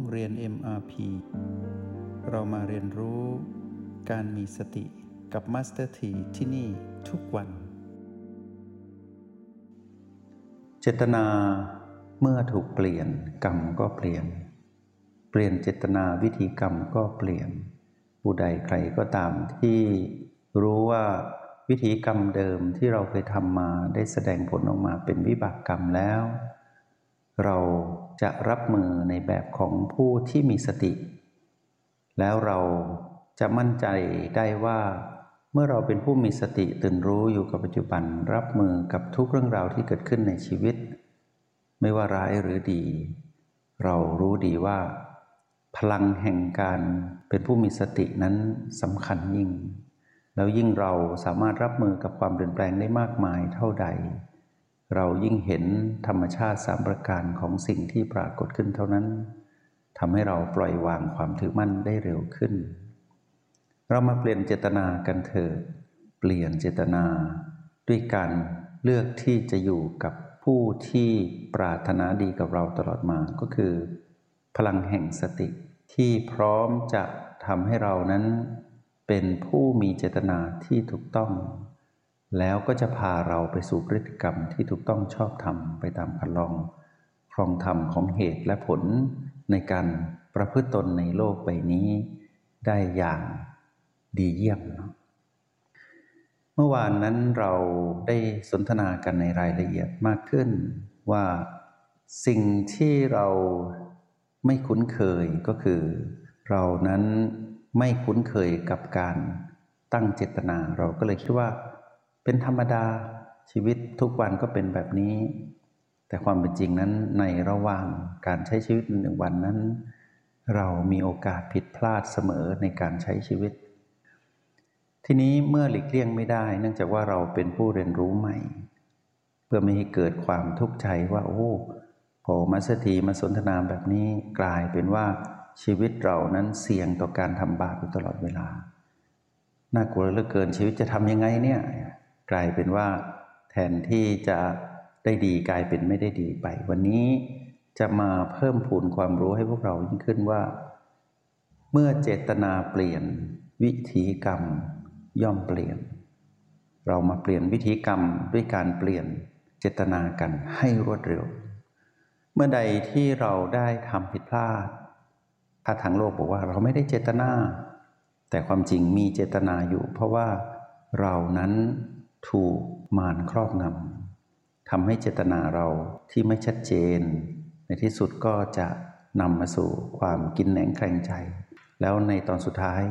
องเรียน MRP เรามาเรียนรู้การมีสติกับ Master T ที่ที่นี่ทุกวัน เจตนาเมื่อถูกเปลี่ยนกรรมก็เปลี่ยน เปลี่ยนเจตนาวิธีกรรมก็เปลี่ยน ผู้ใดใครก็ตามที่รู้ว่าวิธีกรรมเดิมที่เราเคยทำมาได้แสดงผลออกมาเป็นวิบากกรรมแล้ว เรา จะรับมือในแบบของผู้ที่มีสติ แล้วเราจะมั่นใจได้ว่า เมื่อเราเป็นผู้มีสติตื่นรู้อยู่กับปัจจุบัน รับมือกับทุกเรื่องราวที่เกิดขึ้นในชีวิต ไม่ว่าร้ายหรือดี เรารู้ดีว่า พลังแห่งการเป็นผู้มีสตินั้นสำคัญยิ่ง แล้วยิ่งเราสามารถรับมือกับความเปลี่ยนแปลงได้มากมายเท่าใด เรายิ่งเห็นธรรมชาติสามประการของสิ่งที่ปรากฏขึ้นเท่านั้นทำให้เราปล่อยวางความถือมั่นได้เร็วขึ้น เรามาเปลี่ยนเจตนากันเถิด เปลี่ยนเจตนา ด้วยการเลือกที่จะอยู่กับผู้ที่ปรารถนาดีกับเราตลอดมาก็คือ พลังแห่งสติ ที่พร้อมจะทำให้เรานั้น เป็นผู้มีเจตนาที่ถูกต้อง แล้วก็จะพาเราไปสู่พฤติกรรมที่ถูกต้องชอบธรรมไปตามคันลองครองธรรมของเหตุและผลในการประพฤติตนในโลกใบนี้ ได้อย่างดีเยี่ยมเนาะเมื่อวานนั้นเราได้สนทนากันในรายละเอียดมากขึ้นว่าสิ่งที่เราไม่คุ้นเคยก็คือ เรานั้นไม่คุ้นเคยกับการตั้งเจตนา เราก็เลยคิดว่า เป็นธรรมดาชีวิตทุกวันก็เป็นแบบนี้ แต่ความเป็นจริงนั้นในระหว่างการใช้ชีวิตหนึ่งวันนั้น เรามีโอกาสผิดพลาดเสมอในการใช้ชีวิต ทีนี้เมื่อหลีกเลี่ยงไม่ได้ เนื่องจากว่าเราเป็นผู้เรียนรู้ใหม่ เพื่อไม่ให้เกิดความทุกข์ใจว่า โอ้พอมาสถีมาสนทนาแบบนี้กลายเป็นว่าชีวิตเรานั้นเสี่ยงต่อการทำบาปอยู่ตลอดเวลาน่ากลัวเหลือเกินชีวิตจะทำยังไงเนี่ย กลายเป็นว่า แทนที่จะได้ดีกลายเป็นไม่ได้ดีไป วันนี้จะมาเพิ่มพูนความรู้ให้พวกเรายิ่งขึ้นว่า เมื่อเจตนาเปลี่ยนวิธีกรรมย่อมเปลี่ยน เรามาเปลี่ยนวิธีกรรมด้วยการเปลี่ยนเจตนากันให้รวดเร็ว เมื่อใดที่เราได้ทำผิดพลาด ถ้าทางโลกบอกว่าเราไม่ได้เจตนา แต่ความจริงมีเจตนาอยู่ เพราะว่าเรานั้น ถูกมารครอบงำทำให้เจตนาเราที่ไม่ชัดเจน ในที่สุดก็จะนำมาสู่ความกินแหนงแคลงใจ แล้วในตอนสุดท้าย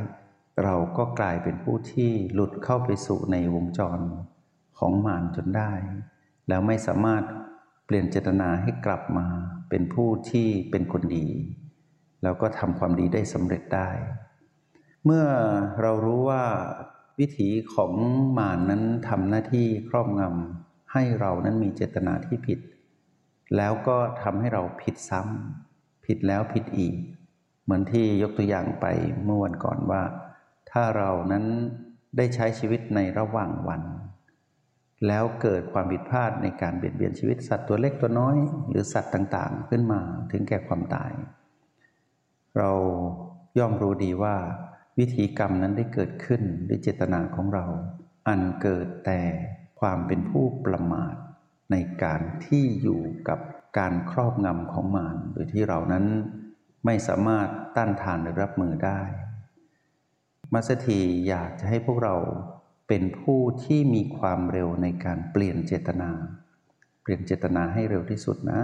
เราก็กลายเป็นผู้ที่หลุดเข้าไปสู่ในวงจรของมารจนได้ แล้วไม่สามารถเปลี่ยนเจตนาให้กลับมาเป็นผู้ที่เป็นคนดี แล้วก็ทำความดีได้สำเร็จได้ เมื่อเรารู้ว่า วิถีของมารนนั้นทำหน้าที่ครอบงำให้เรานั้นมีเจตนาที่ผิด แล้วก็ทำให้เราผิดซ้ำผิดแล้วผิดอีก เหมือนที่ยกตัวอย่างไปเมื่อวันก่อนว่า ถ้าเรานั้นได้ใช้ชีวิตในระหว่างวัน แล้วเกิดความผิดพลาดในการเบียดเบียนชีวิตสัตว์ตัวเล็กตัวน้อย หรือสัตว์ต่างๆ ขึ้นมาถึงแก่ความตาย เราย่อมรู้ดีว่า วิธีกรรมนั้นได้เกิดขึ้นด้วยเจตนาของเรา อันเกิดแต่ความเป็นผู้ประมาทในการที่อยู่กับการครอบงำของมารโดยที่เรานั้นไม่สามารถต้านทานหรือรับมือได้ มาสถีอยากจะให้พวกเราเป็นผู้ที่มีความเร็วในการเปลี่ยนเจตนา เปลี่ยนเจตนาให้เร็วที่สุดนะ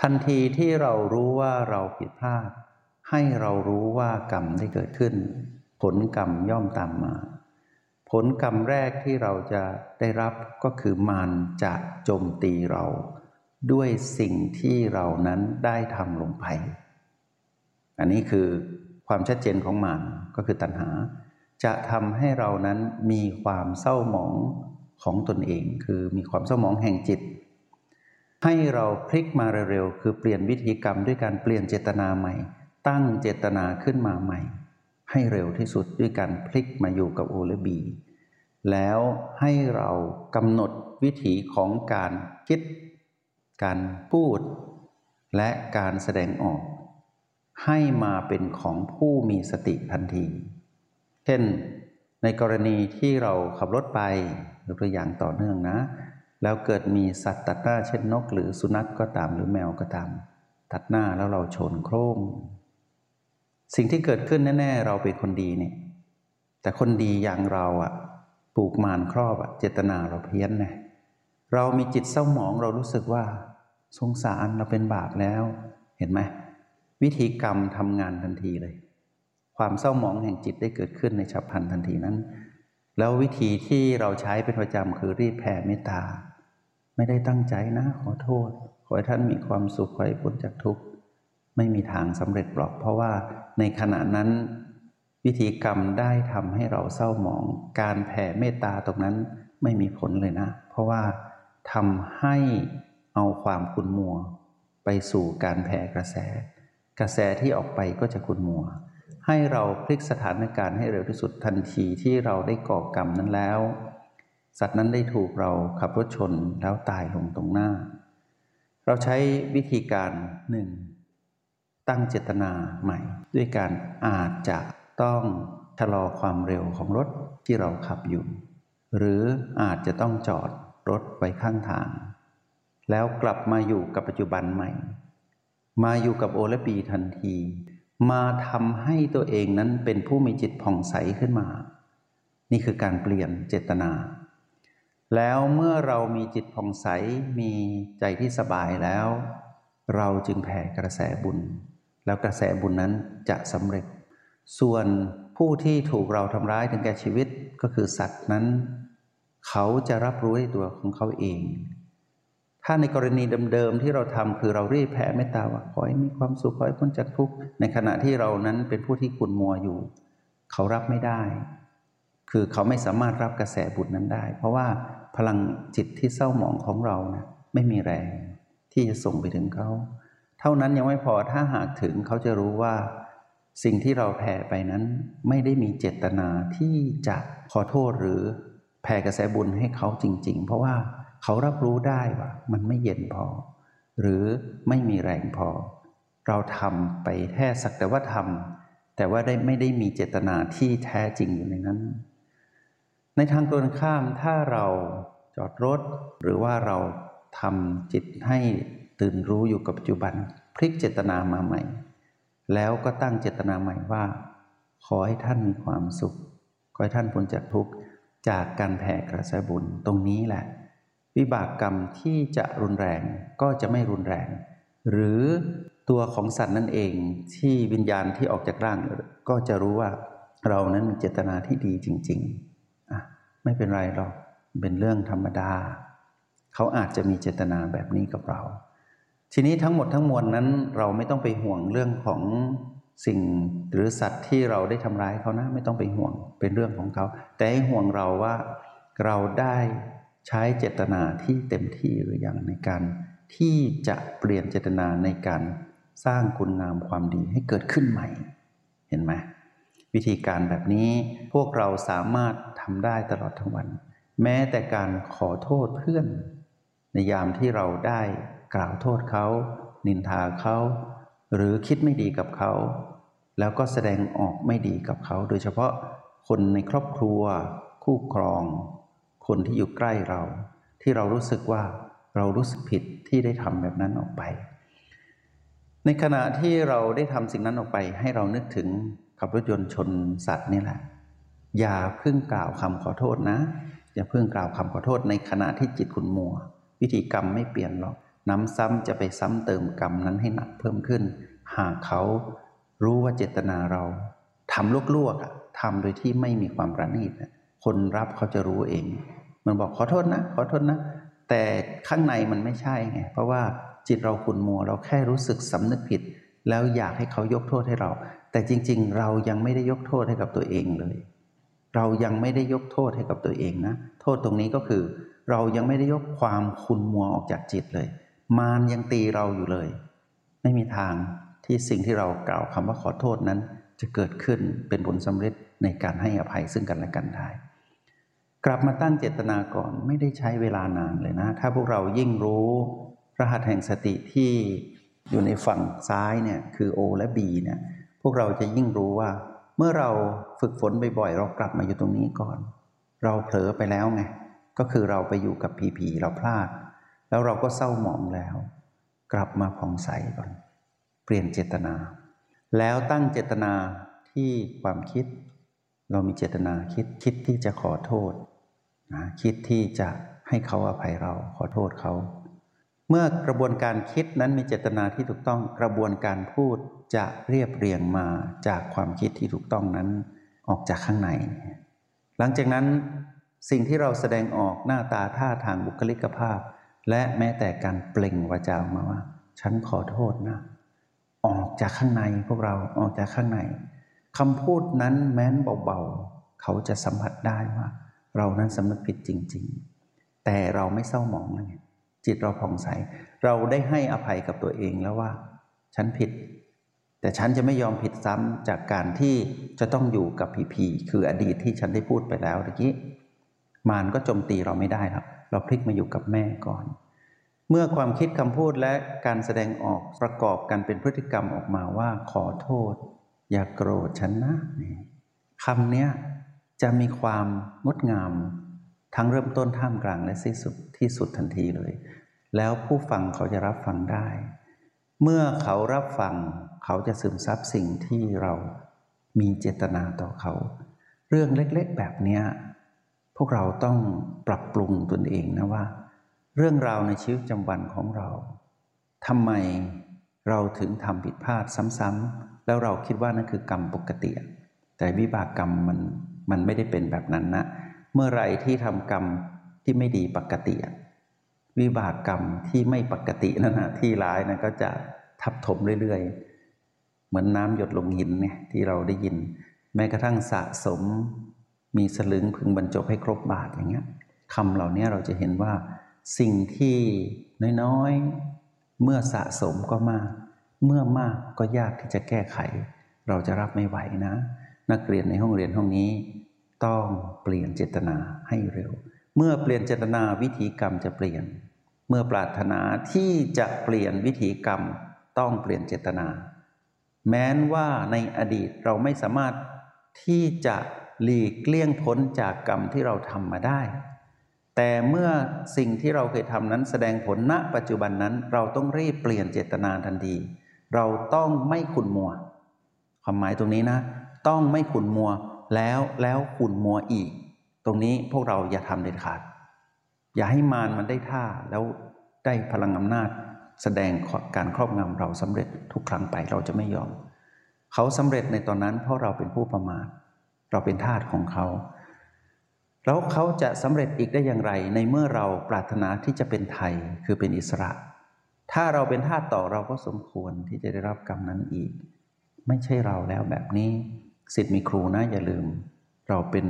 ทันทีที่เรารู้ว่าเราผิดพลาด ให้เรารู้ว่ากรรมได้เกิดขึ้น ผลกรรมย่อมตามมา ผลกรรมแรกที่เราจะได้รับก็คือมารจะโจมตีเรา ด้วยสิ่งที่เรานั้นได้ทำลงไป อันนี้คือความชัดเจนของมารก็คือตัณหา จะทำให้เรานั้นมีความเศร้าหมองของตนเอง คือมีความเศร้าหมองแห่งจิตให้เราพลิกมาเร็วๆ คือเปลี่ยนวิธีกรรมด้วยการเปลี่ยนเจตนาใหม่ ตั้งเจตนาขึ้นมาใหม่ ให้เร็วที่สุดด้วยการพลิกมาอยู่กับโอและบี แล้วให้เรากำหนดวิถีของการคิด การพูด และการแสดงออก ให้มาเป็นของผู้มีสติทันที เช่น ในกรณีที่เราขับรถไปยกตัวอย่างต่อเนื่องนะ แล้วเกิดมีสัตว์ตัดหน้าเช่นนก หรือสุนัขกก็ตามหรือแมวก็ตาม ตัดหน้าแล้วเราชนโครม สิ่งที่เกิดขึ้นแน่ๆ เราเป็นคนดีเนี่ย แต่คนดีอย่างเราอะปลูกมารครอบอะเจตนาเราเพี้ยนไงเรามีจิตเศร้าหมองเรารู้สึกว่า สงสารเราเป็นบาปแล้ว เห็นไหมวิธีกรรมทำงานทันทีเลย ความเศร้าหมองแห่งจิตได้เกิดขึ้นในฉับพลันทันทีนั้น แล้ววิธีที่เราใช้เป็นประจำคือรีบแผ่เมตตา ไม่ได้ตั้งใจนะ ขอโทษ ขอให้ท่านมีความสุขขอให้พ้นจากทุกข์ ไม่มีทางสำเร็จหรอก เพราะว่าในขณะนั้น วิธีกรรมได้ทำให้เราเศร้าหมอง การแผ่เมตตาตรงนั้นไม่มีผลเลยนะ เพราะว่าทำให้เอาความขุ่นมัว ไปสู่การแผ่กระแส กระแสที่ออกไปก็จะขุ่นมัว ให้เราพลิกสถานการณ์ให้เร็วที่สุดทันทีที่เราได้ก่อกรรมนั้นแล้ว สัตว์นั้นได้ถูกเราขับรถชนแล้วตายลงตรงหน้า เราใช้วิธีการหนึ่ง ตั้งเจตนาใหม่ ด้วยการอาจจะต้องชะลอความเร็วของรถที่เราขับอยู่ หรืออาจจะต้องจอดรถไว้ข้างทาง แล้วกลับมาอยู่กับปัจจุบันใหม่ มาอยู่กับโอและปีทันที มาทำให้ตัวเองนั้นเป็นผู้มีจิตผ่องใสขึ้นมา นี่คือการเปลี่ยนเจตนา แล้วเมื่อเรามีจิตผ่องใสมีใจที่สบายแล้ว เราจึงแผ่กระแสบุญ แล้วกระแสบุญนั้นจะสำเร็จ ส่วนผู้ที่ถูกเราทำร้ายถึงแก่ชีวิตก็คือสัตว์นั้น เขาจะรับรู้ในตัวของเขาเอง ถ้าในกรณีเดิมๆที่เราทำคือเรารีบแผ่เมตตาว่าขอให้มีความสุขขอให้พ้นจากทุกข์ในขณะที่เรานั้นเป็นผู้ที่ขุนมัวอยู่ เขารับไม่ได้ คือเขาไม่สามารถรับกระแสบุญนั้นได้ เพราะว่าพลังจิตที่เศร้าหมองของเรานะไม่มีแรงที่จะส่งไปถึงเขา ท่านั้นยังไม่พอถ้าหากถึงเขาจะรู้ว่าสิ่งที่เราแผ่ไปนั้น ไม่ได้มีเจตนาที่จะขอโทษหรือแผ่กระแสบุญให้เขาจริง ๆ เพราะว่าเขารับรู้ได้ว่ามันไม่เย็นพอ หรือไม่มีแรงพอ เราทำไปแค่สักแต่ว่าทำแต่ว่าได้ไม่ได้มีเจตนาที่แท้จริงอยู่ในนั้น ในทางตรงข้ามถ้าเราจอดรถ หรือว่าเราทำจิตให้ ตื่นรู้อยู่กับปัจจุบัน พลิกเจตนามาใหม่ แล้วก็ตั้งเจตนาใหม่ว่า ขอให้ท่านมีความสุข ขอให้ท่านพ้นจากทุกข์จากการแผ่กระแสบุญตรงนี้แหละ วิบากกรรมที่จะรุนแรงก็จะไม่รุนแรง หรือตัวของสัตว์นั่นเองที่วิญญาณที่ออกจากร่าง ก็จะรู้ว่าเรานั้นมีเจตนาที่ดีจริงๆอะไม่เป็นไรหรอกเป็นเรื่องธรรมดา เขาอาจจะมีเจตนาแบบนี้กับเรา ทีนี้ทั้งหมดทั้งมวลนั้นเราไม่ต้องไปห่วงเรื่องของสิ่งหรือสัตว์ที่เราได้ทำร้ายเขานะไม่ต้องไปห่วงเป็นเรื่องของเขา แต่ให้ห่วงเราว่าเราได้ใช้เจตนาที่เต็มที่หรือยังในการ ที่จะเปลี่ยนเจตนาในการสร้างคุณงามความดีให้เกิดขึ้นใหม่ เห็นไหมวิธีการแบบนี้พวกเราสามารถทำได้ตลอดทั้งวัน แม้แต่การขอโทษเพื่อน ในยามที่เราได้ กล่าวโทษเขานินทาเขาหรือคิดไม่ดีกับเขา แล้วก็แสดงออกไม่ดีกับเขา โดยเฉพาะคนในครอบครัว คู่ครอง คนที่อยู่ใกล้เรา ที่เรารู้สึกว่าเรารู้สึกผิดที่ได้ทำแบบนั้นออกไป ในขณะที่เราได้ทำสิ่งนั้นออกไป ให้เรานึกถึงขับรถยนต์ชนสัตว์นี่แหละ อย่าเพิ่งกล่าวคำขอโทษนะ อย่าเพิ่งกล่าวคำขอโทษในขณะที่จิตคุณมัว วิธีกรรมไม่เปลี่ยนหรอก น้ำซ้ำจะไปซ้ำเติมกรรมนั้นให้หนักเพิ่มขึ้น หากเขารู้ว่าเจตนาเราทำลวกๆทำโดยที่ไม่มีความประณีตคนรับเขาจะรู้เอง มันบอกขอโทษนะ ขอโทษนะ แต่ข้างในมันไม่ใช่ไง เพราะว่าจิตเราขุนมัว เราแค่รู้สึกสำนึกผิด แล้วอยากให้เขายกโทษให้เรา แต่จริง ๆ เรายังไม่ได้ยกโทษให้กับตัวเองเลย เรายังไม่ได้ยกโทษให้กับตัวเองนะ โทษตรงนี้ก็คือ เรายังไม่ได้ยกความขุนมัวออกจากจิตเลย มารยังตีเราอยู่เลย ไม่มีทางที่สิ่งที่เรากล่าวคำว่าขอโทษนั้น จะเกิดขึ้นเป็นผลสำเร็จในการให้อภัยซึ่งกันและกันได้ กลับมาตั้งเจตนาก่อนไม่ได้ใช้เวลานานเลยนะ ถ้าพวกเรายิ่งรู้รหัสแห่งสติที่อยู่ในฝั่งซ้ายเนี่ยคือ O และ B เนี่ยพวกเราจะยิ่งรู้ว่า เมื่อเราฝึกฝนบ่อยๆเรากลับมาอยู่ตรงนี้ก่อน เราเผลอไปแล้วไงก็คือเราไปอยู่กับผีผีเราพลาด แล้วเราก็เศร้าหมองแล้ว กลับมาผ่องใสก่อน เปลี่ยนเจตนา แล้วตั้งเจตนาที่ความคิด เรามีเจตนาคิดคิดที่จะขอโทษนะคิดที่จะให้เขาอภัยเราขอโทษเขา เมื่อกระบวนการคิดนั้นมีเจตนาที่ถูกต้องกระบวนการพูดจะเรียบเรียงมาจากความคิดที่ถูกต้องนั้นออกจากข้างใน หลังจากนั้นสิ่งที่เราแสดงออกหน้าตาท่าทางบุคลิกภาพ และแม้แต่การเปล่งวาจาออกมาว่า ฉันขอโทษนะ ออกจากข้างในพวกเราออกจากข้างในคำพูดนั้นแม้นเบาๆ เขาจะสัมผัสได้ว่า เรานั้นสำนึกผิดจริง ๆ แต่เราไม่เศร้าหมองเลยจิตเราผ่องใส เราได้ให้อภัยกับตัวเองแล้วว่า ฉันผิด แต่ฉันจะไม่ยอมผิดซ้ำจากการที่จะต้องอยู่กับผีผีคืออดีตที่ฉันได้พูดไปแล้วเมื่อกี้มารก็โจมตีเราไม่ได้ครับ เราพลิกมาอยู่กับแม่ก่อน เมื่อความคิดคำพูดและการแสดงออกประกอบกันเป็นพฤติกรรมออกมาว่าขอโทษ อย่ากโกรธฉันนะคำนี้จะมีความงดงาม ทั้งเริ่มต้นท่ามกลางและสิ้นสุดที่สุดทันทีเลย แล้วผู้ฟังเขาจะรับฟังได้ เมื่อเขารับฟัง เขาจะซึมซับสิ่งที่เรามีเจตนาต่อเขา เรื่องเล็กๆแบบนี้ พวกเราต้องปรับปรุงตนเองนะว่า เรื่องราวในชีวิตประจำวันของเราทำไมเราถึงทำผิดพลาดซ้ำๆแล้วเราคิดว่านั่นคือกรรมปกติ แต่วิบากกรรมมันมันไม่ได้เป็นแบบนั้นนะ เมื่อไรที่ทำกรรมที่ไม่ดีปกติ วิบากกรรมที่ไม่ปกตินั่นนะที่ร้ายนะก็จะทับถมเรื่อยๆ เหมือนน้ำหยดลงหินเนี่ยที่เราได้ยิน แม้กระทั่งสะสม มีสลึงพึงบรรจบให้ครบบาทอย่างเงี้ยคำเหล่านี้เราจะเห็นว่า สิ่งที่น้อยๆ เมื่อสะสมก็มาก เมื่อมากก็ยากที่จะแก้ไข เราจะรับไม่ไหวนะ นักเรียนในห้องเรียนห้องนี้ ต้องเปลี่ยนเจตนาให้เร็ว เมื่อเปลี่ยนเจตนาวิธีกรรมจะเปลี่ยน เมื่อปรารถนาที่จะเปลี่ยนวิธีกรรม ต้องเปลี่ยนเจตนา แม้นว่าในอดีตเราไม่สามารถที่จะ หลีกเลี่ยงพ้นจากกรรมที่เราทำมาได้ แต่เมื่อสิ่งที่เราเคยทำนั้นแสดงผลณปัจจุบันนั้น เราต้องรีบเปลี่ยนเจตนาทันที เราต้องไม่ขุนมัว ความหมายตรงนี้นะ ต้องไม่ขุนมัวแล้วแล้วขุนมัวอีก ตรงนี้พวกเราอย่าทำเด็ดขาด อย่าให้มารมันได้ท่าแล้วได้พลังอำนาจ แสดงการครอบงำเราสำเร็จทุกครั้งไปเราจะไม่ยอม เขาสำเร็จในตอนนั้นเพราะเราเป็นผู้ประมาท เราเป็นทาสของเขาแล้วเขาจะสำเร็จอีกได้อย่างไร ในเมื่อเราปรารถนาที่จะเป็นไทยคือเป็นอิสระ ถ้าเราเป็นทาสต่อเราก็สมควรที่จะได้รับกรรมนั้นอีก ไม่ใช่เราแล้วแบบนี้สิทธิ์มีครูนะอย่าลืม เราเป็น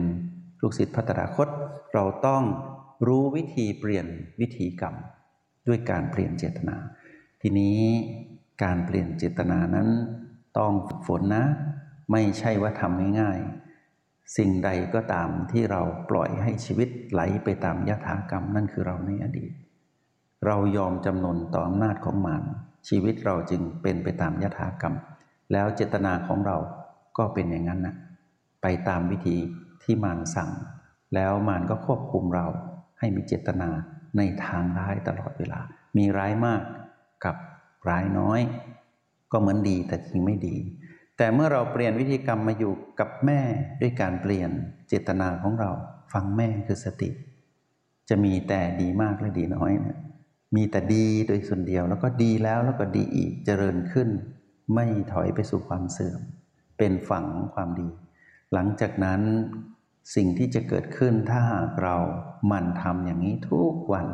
ลูกศิษย์พัฒนาคต เราต้องรู้วิธีเปลี่ยนวิธีกรรม ด้วยการเปลี่ยนเจตนา ทีนี้การเปลี่ยนเจตนานั้น ต้องฝึกฝนนะ ไม่ใช่ว่าทำง่ายๆ สิ่งใดก็ตามที่เราปล่อยให้ชีวิตไหลไปตามยถากรรมนั่นคือเราในอดีต เรายอมจำนนต่ออำนาจของมารชีวิตเราจึงเป็นไปตามยถากรรม แล้วเจตนาของเราก็เป็นอย่างนั้นนะไปตามวิธีที่มารสั่ง แล้วมารก็ควบคุมเราให้มีเจตนาในทางร้ายตลอดเวลา มีร้ายมากกับร้ายน้อย ก็เหมือนดีแต่จริงไม่ดี แต่เมื่อเราเปลี่ยนวิธีกรรมมาอยู่กับแม่ด้วยการเปลี่ยนเจตนาของเรา ฟังแม่คือสติ จะมีแต่ดีมากและดีน้อยนะมีแต่ดีโดยส่วนเดียวแล้วก็ดีแล้วแล้วก็ดีอีกเจริญขึ้น ไม่ถอยไปสู่ความเสื่อม เป็นฝั่งของความดี หลังจากนั้นสิ่งที่จะเกิดขึ้นถ้าหากเราหมั่นทำอย่างนี้ทุกวัน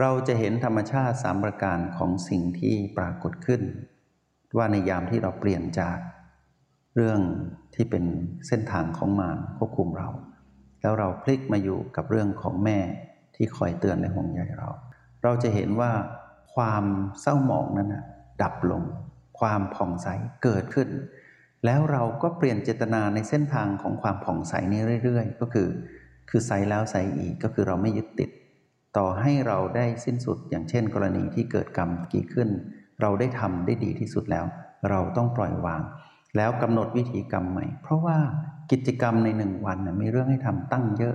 เราจะเห็นธรรมชาติสามประการของสิ่งที่ปรากฏขึ้น ว่าในยามที่เราเปลี่ยนจากเรื่องที่เป็นเส้นทางของมารควบคุมเรา แล้วเราพลิกมาอยู่กับเรื่องของแม่ที่คอยเตือนและห่วงใยเรา เราจะเห็นว่าความเศร้าหมองนั้นนะดับลง ความผ่องใสเกิดขึ้น แล้วเราก็เปลี่ยนเจตนาในเส้นทางของความผ่องใสนี้เรื่อย ๆ ก็คือ คือใสแล้วใสอีกก็คือเราไม่ยึดติด ต่อให้เราได้สิ้นสุดอย่างเช่น กรณีที่เกิดกรรมกี่ขึ้น เราได้ทำได้ดีที่สุดแล้ว เราต้องปล่อยวาง แล้วกำหนดวิธีกรรมใหม่ เพราะว่ากิจกรรมในหนึ่งวันนะมีเรื่องให้ทำตั้งเยอะ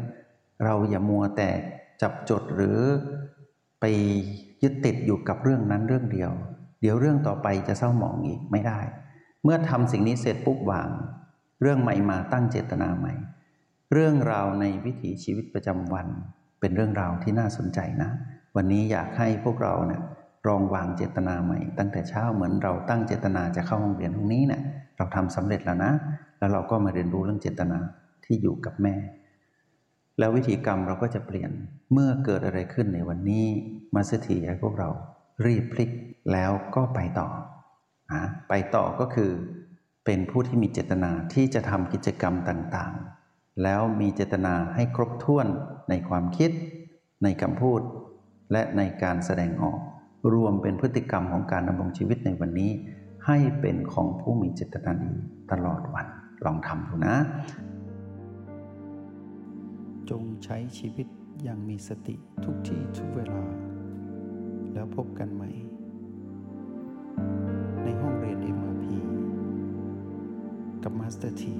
เราอย่ามัวแต่จับจดหรือไปยึดติดอยู่กับเรื่องนั้นเรื่องเดียว เดี๋ยวเรื่องต่อไปจะเศร้าหมองอีกไม่ได้ เมื่อทำสิ่งนี้เสร็จปุ๊บวาง เรื่องใหม่มาตั้งเจตนาใหม่ เรื่องราวในวิถีชีวิตประจำวัน เป็นเรื่องราวที่น่าสนใจนะ วันนี้อยากให้พวกเราเนะี่ย ลองวางเจตนาใหม่ ตั้งแต่เช้าเหมือนเราตั้งเจตนาจะเข้าห้องเรียนตรงนี้เนะี่ยเราทำสำเร็จแล้วนะ แล้วเราก็มาเรียนรู้เรื่องเจตนาที่อยู่กับแม่ แล้ววิธีกรรมเราก็จะเปลี่ยนเมื่อเกิดอะไรขึ้นในวันนี้มาสถีให้พวกเรารีบพลิกแล้วก็ไปต่อนะไปต่อก็คือ เป็นผู้ที่มีเจตนาที่จะทำกิจกรรมต่างๆ แล้วมีเจตนาให้ครบถ้วนในความคิด ในคำพูด และในการแสดงออก รวมเป็นพฤติกรรมของการดำรงชีวิตในวันนี้ ให้เป็นของผู้มีเจตนาดีตลอดวัน ลองทำดูนะ จงใช้ชีวิตอย่างมีสติทุกที่ทุกเวลา แล้วพบกันใหม่ ในห้องเรียน MRP กับมาสเตอร์ที